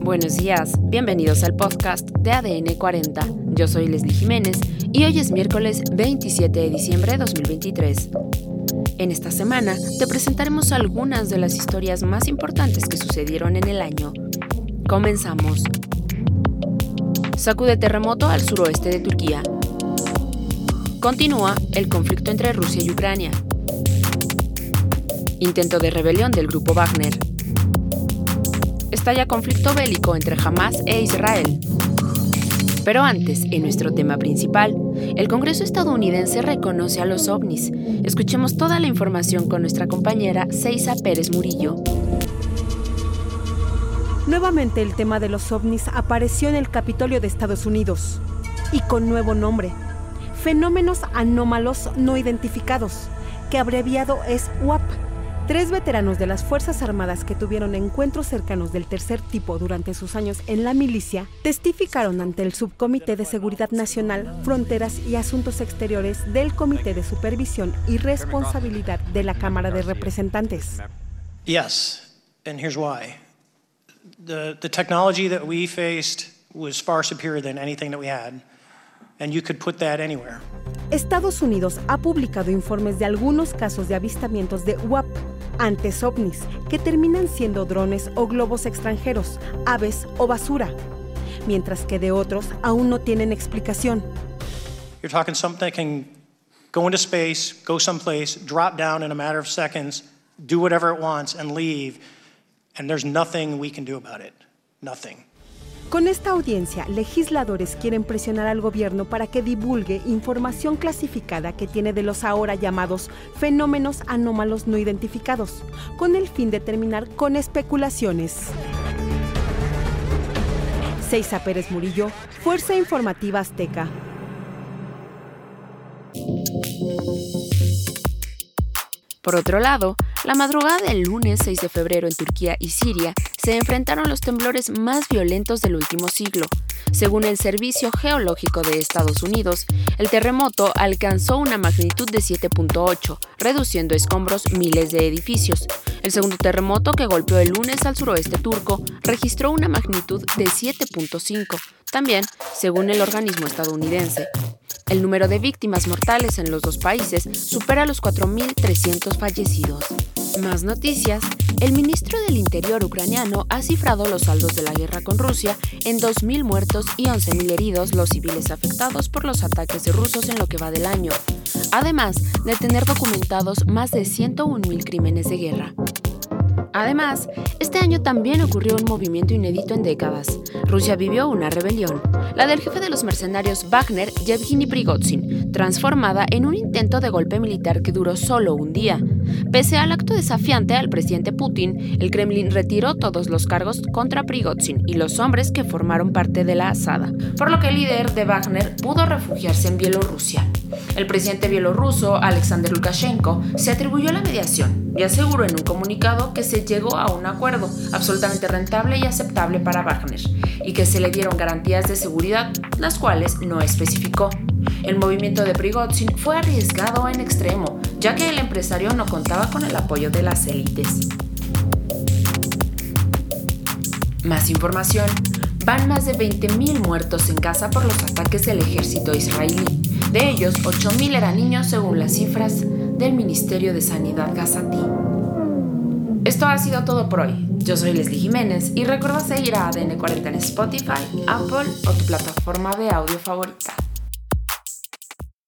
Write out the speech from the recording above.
Buenos días, bienvenidos al podcast de ADN 40. Yo soy Leslie Jiménez y hoy es miércoles 27 de diciembre de 2023. En esta semana te presentaremos algunas de las historias más importantes que sucedieron en el año. Comenzamos. Sacude terremoto al suroeste de Turquía. Continúa el conflicto entre Rusia y Ucrania. Intento de rebelión del grupo Wagner estalla conflicto bélico entre Hamas e Israel. Pero antes, en nuestro tema principal, el Congreso estadounidense reconoce a los ovnis. Escuchemos toda la información con nuestra compañera Seiza Pérez Murillo. Nuevamente el tema de los ovnis apareció en el Capitolio de Estados Unidos y con nuevo nombre, fenómenos anómalos no identificados, que abreviado es UAP Tres veteranos de las Fuerzas Armadas que tuvieron encuentros cercanos del tercer tipo durante sus años en la milicia testificaron ante el Subcomité de Seguridad Nacional, Fronteras y Asuntos Exteriores del Comité de Supervisión y Responsabilidad de la Cámara de Representantes. Yes, and here's why. The, the technology that we faced was far superior than anything that we had, and you could put that anywhere. Estados Unidos ha publicado informes de algunos casos de avistamientos de UAP antes ovnis, que terminan siendo drones o globos extranjeros, aves o basura, mientras que de otros aún no tienen explicación. You're talking something that can go into space, go someplace, drop down in a matter of seconds, do whatever it wants, and leave, and there's nothing we can do about it. Nothing. Con esta audiencia, legisladores quieren presionar al gobierno para que divulgue información clasificada que tiene de los ahora llamados fenómenos anómalos no identificados, con el fin de terminar con especulaciones. Seiza Pérez Murillo, Fuerza Informativa Azteca. Por otro lado, la madrugada del lunes 6 de febrero en Turquía y Siria se enfrentaron los temblores más violentos del último siglo. Según el Servicio Geológico de Estados Unidos, el terremoto alcanzó una magnitud de 7.8, reduciendo escombros miles de edificios. El segundo terremoto que golpeó el lunes al suroeste turco registró una magnitud de 7.5, también según el organismo estadounidense. El número de víctimas mortales en los dos países supera los 4.300 fallecidos. Más noticias. El ministro del Interior ucraniano ha cifrado los saldos de la guerra con Rusia en 2.000 muertos y 11.000 heridos los civiles afectados por los ataques de rusos en lo que va del año, además de tener documentados más de 101.000 crímenes de guerra. Además, este año también ocurrió un movimiento inédito en décadas. Rusia vivió una rebelión, la del jefe de los mercenarios Wagner, Yevgeny Prigozhin, transformada en un intento de golpe militar que duró solo un día. Pese al acto desafiante al presidente Putin, el Kremlin retiró todos los cargos contra Prigozhin y los hombres que formaron parte de la asada, por lo que el líder de Wagner pudo refugiarse en Bielorrusia. El presidente bielorruso, Alexander Lukashenko, se atribuyó la mediación y aseguró en un comunicado que se llegó a un acuerdo absolutamente rentable y aceptable para Wagner y que se le dieron garantías de seguridad, las cuales no especificó. El movimiento de Prigozhin fue arriesgado en extremo, ya que el empresario no contaba con el apoyo de las élites. Más información. Van más de 20.000 muertos en Gaza por los ataques del ejército israelí. De ellos, 8.000 eran niños según las cifras del Ministerio de Sanidad gazatí. Esto ha sido todo por hoy. Yo soy Leslie Jiménez y recuerda seguir a ADN40 en Spotify, Apple o tu plataforma de audio favorita.